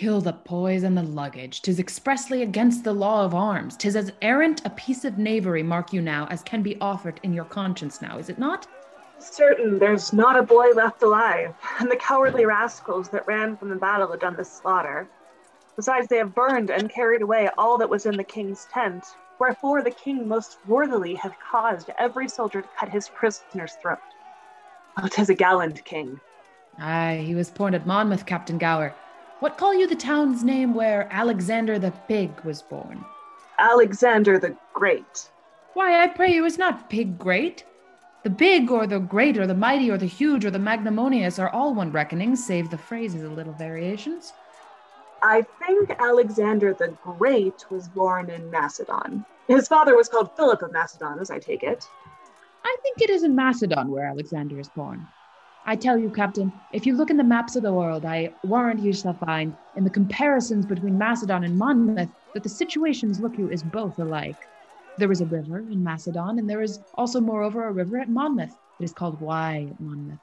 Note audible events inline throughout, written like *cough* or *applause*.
Kill the poise and the luggage. Tis expressly against the law of arms. Tis as errant a piece of knavery, mark you now, as can be offered in your conscience now, is it not? Certain there's not a boy left alive, and the cowardly rascals that ran from the battle have done the slaughter. Besides, they have burned and carried away all that was in the king's tent, wherefore the king most worthily hath caused every soldier to cut his prisoner's throat. Oh, tis a gallant king. Aye, he was born at Monmouth, Captain Gower. What call you the town's name where Alexander the Pig was born? Alexander the Great. Why, I pray you, is not Pig great? The big or the great or the mighty or the huge or the magnanimous are all one reckoning, save the phrases a little variations. I think Alexander the Great was born in Macedon. His father was called Philip of Macedon, as I take it. I think it is in Macedon where Alexander is born. I tell you, Captain, if you look in the maps of the world, I warrant you shall find, in the comparisons between Macedon and Monmouth, that the situations look you is both alike. There is a river in Macedon, and there is also, moreover, a river at Monmouth. It is called Wye at Monmouth.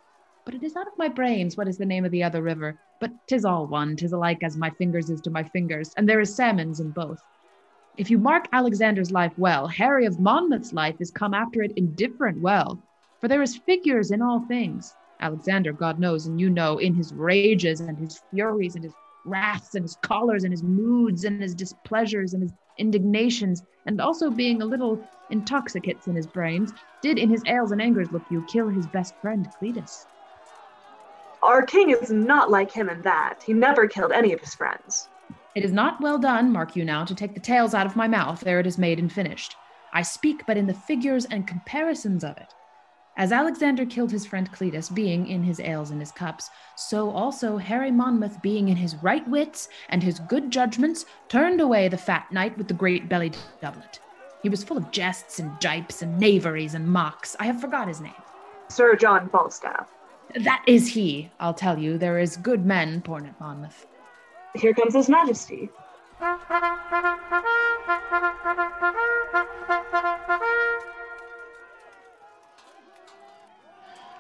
But it is out of my brains what is the name of the other river. But tis all one, tis alike as my fingers is to my fingers, and there is salmons in both. If you mark Alexander's life well, Harry of Monmouth's life is come after it indifferent well, for there is figures in all things. Alexander, God knows, and you know, in his rages and his furies and his wraths and his chollers and his moods and his displeasures and his indignations, and also being a little intoxicates in his brains, did in his ales and angers, look you, kill his best friend Cleitus. Our king is not like him in that. He never killed any of his friends. It is not well done, mark you now, to take the tales out of my mouth ere it is made and finished. I speak but in the figures and comparisons of it. As Alexander killed his friend Cleitus, being in his ales and his cups, so also Harry Monmouth, being in his right wits and his good judgments, turned away the fat knight with the great bellied doublet. He was full of jests and jipes and knaveries and mocks. I have forgot his name. Sir John Falstaff. That is he. I'll tell you, there is good men born at Monmouth. Here comes His Majesty. *laughs*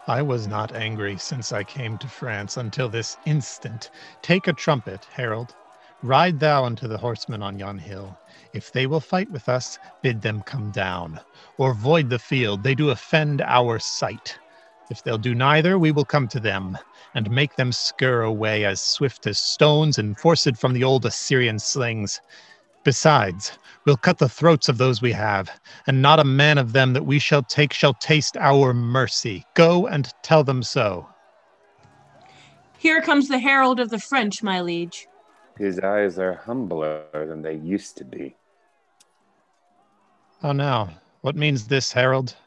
I was not angry since I came to France until this instant. Take a trumpet, herald. Ride thou unto the horsemen on yon hill. If they will fight with us, bid them come down, or void the field. They do offend our sight. If they'll do neither, we will come to them, and make them scur away as swift as stones and forced from the old Assyrian slings. Besides, we'll cut the throats of those we have, and not a man of them that we shall take shall taste our mercy. Go and tell them so. Here comes the herald of the French, my liege. His eyes are humbler than they used to be. How now? What means this, herald?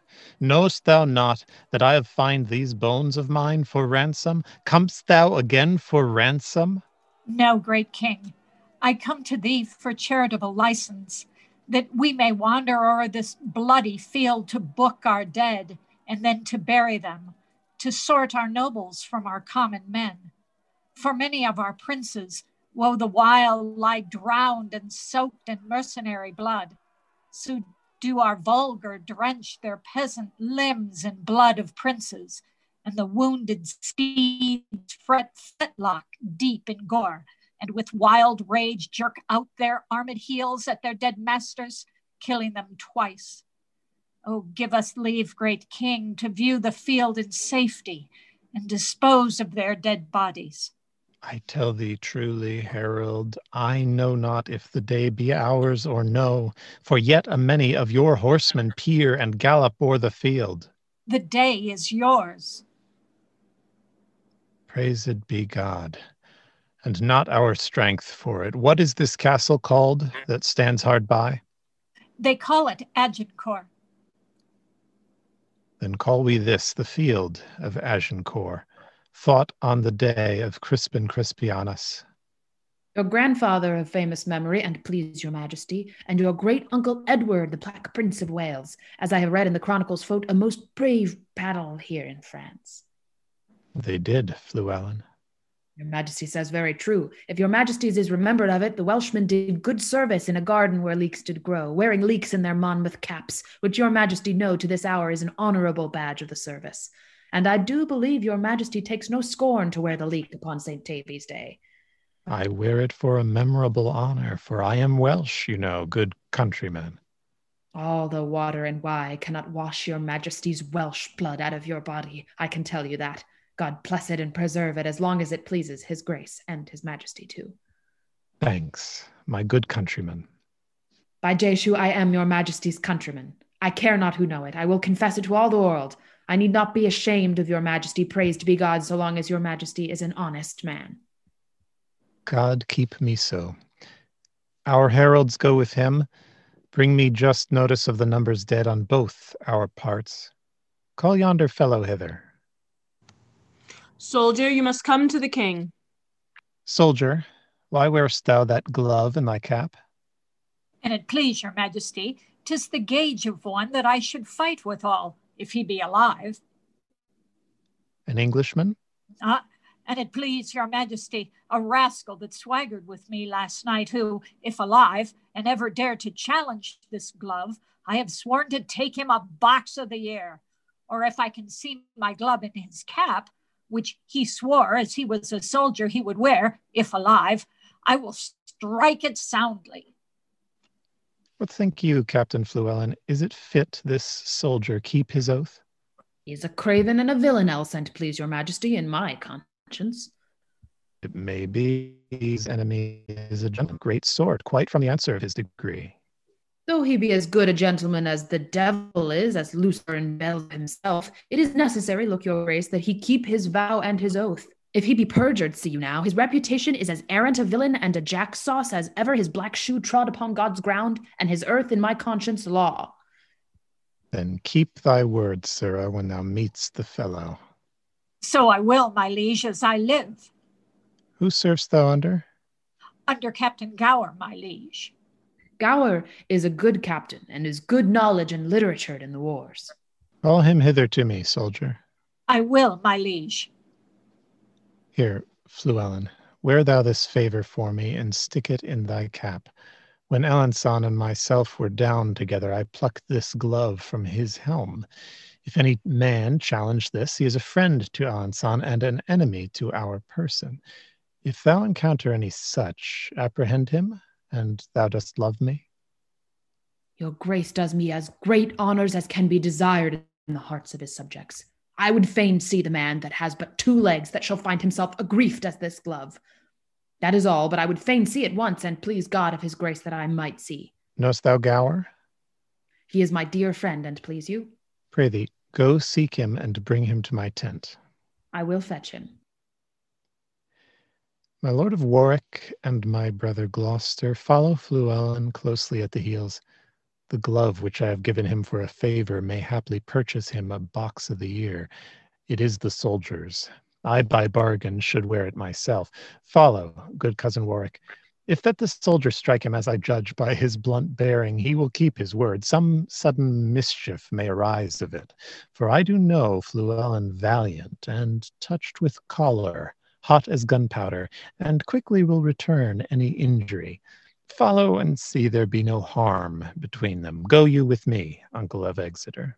Knowest thou not that I have fined these bones of mine for ransom? Comest thou again for ransom? No, great king. I come to thee for charitable license, that we may wander o'er this bloody field to book our dead, and then to bury them, to sort our nobles from our common men. For many of our princes, woe the while, lie drowned and soaked in mercenary blood. So do our vulgar drench their peasant limbs in blood of princes, and the wounded steeds fret fetlock deep in gore and with wild rage jerk out their armed heels at their dead masters, killing them twice. Oh, give us leave, great king, to view the field in safety and dispose of their dead bodies. I tell thee truly, herald, I know not if the day be ours or no, for yet a many of your horsemen peer and gallop o'er the field. The day is yours. Praised be God and not our strength for it. What is this castle called that stands hard by? They call it Agincourt. Then call we this the field of Agincourt, fought on the day of Crispin Crispianus. Your grandfather of famous memory, and please your majesty, and your great uncle Edward, the Black Prince of Wales, as I have read in the chronicles, fought a most brave battle here in France. They did, Fluellen. Your Majesty says very true. If your Majesty's is remembered of it, the Welshmen did good service in a garden where leeks did grow, wearing leeks in their Monmouth caps, which your Majesty know to this hour is an honourable badge of the service. And I do believe your Majesty takes no scorn to wear the leek upon St. Tavy's Day. I wear it for a memorable honor, for I am Welsh, you know, good countryman. All the water and Wye cannot wash your majesty's Welsh blood out of your body, I can tell you that. God bless it and preserve it as long as it pleases his grace and his majesty too. Thanks, my good countryman. By Jeshu, I am your majesty's countryman. I care not who know it. I will confess it to all the world. I need not be ashamed of your majesty. Praised to be God, so long as your majesty is an honest man. God keep me so. Our heralds go with him. Bring me just notice of the numbers dead on both our parts. Call yonder fellow hither. Soldier, you must come to the king. Soldier, why wearest thou that glove in thy cap? And it please your majesty, tis the gage of one that I should fight withal, if he be alive. An Englishman? Ah, and it please your majesty, a rascal that swaggered with me last night, who, if alive, and ever dare to challenge this glove, I have sworn to take him a box of the ear. Or if I can see my glove in his cap, which he swore as he was a soldier he would wear, if alive, I will strike it soundly. What think you, Captain Fluellen? Is it fit this soldier keep his oath? He is a craven and a villain, else, and please your majesty, in my conscience. It may be his enemy is a gentleman, great sword, quite from the answer of his degree. Though he be as good a gentleman as the devil is, as Lucifer and Bel himself, it is necessary, look your grace, that he keep his vow and his oath. If he be perjured, see you now, his reputation is as arrant a villain and a jack sauce as ever his black shoe trod upon God's ground, and his earth in my conscience law. Then keep thy word, sirrah, when thou meetst the fellow. So I will, my liege, as I live. Who servest thou under? Under Captain Gower, my liege. Gower is a good captain, and is good knowledge and literature in the wars. Call him hither to me, soldier. I will, my liege. Here, Fluellen, wear thou this favor for me, and stick it in thy cap. When Alanson and myself were down together, I plucked this glove from his helm. If any man challenge this, he is a friend to Alanson and an enemy to our person. If thou encounter any such, apprehend him, and thou dost love me. Your grace does me as great honors as can be desired in the hearts of his subjects. I would fain see the man that has but two legs that shall find himself aggrieved as this glove. That is all, but I would fain see it once, and please God of his grace that I might see. Knowest thou Gower? He is my dear friend, and please you. Pray thee, go seek him and bring him to my tent. I will fetch him. My lord of Warwick and my brother Gloucester follow Fluellen closely at the heels. The glove which I have given him for a favor may haply purchase him a box of the year. It is the soldier's. I by bargain should wear it myself. Follow, good cousin Warwick. If that the soldier strike him as I judge by his blunt bearing, he will keep his word. Some sudden mischief may arise of it. For I do know Fluellen valiant and touched with choler, hot as gunpowder, and quickly will return any injury. Follow and see there be no harm between them. Go you with me, uncle of Exeter.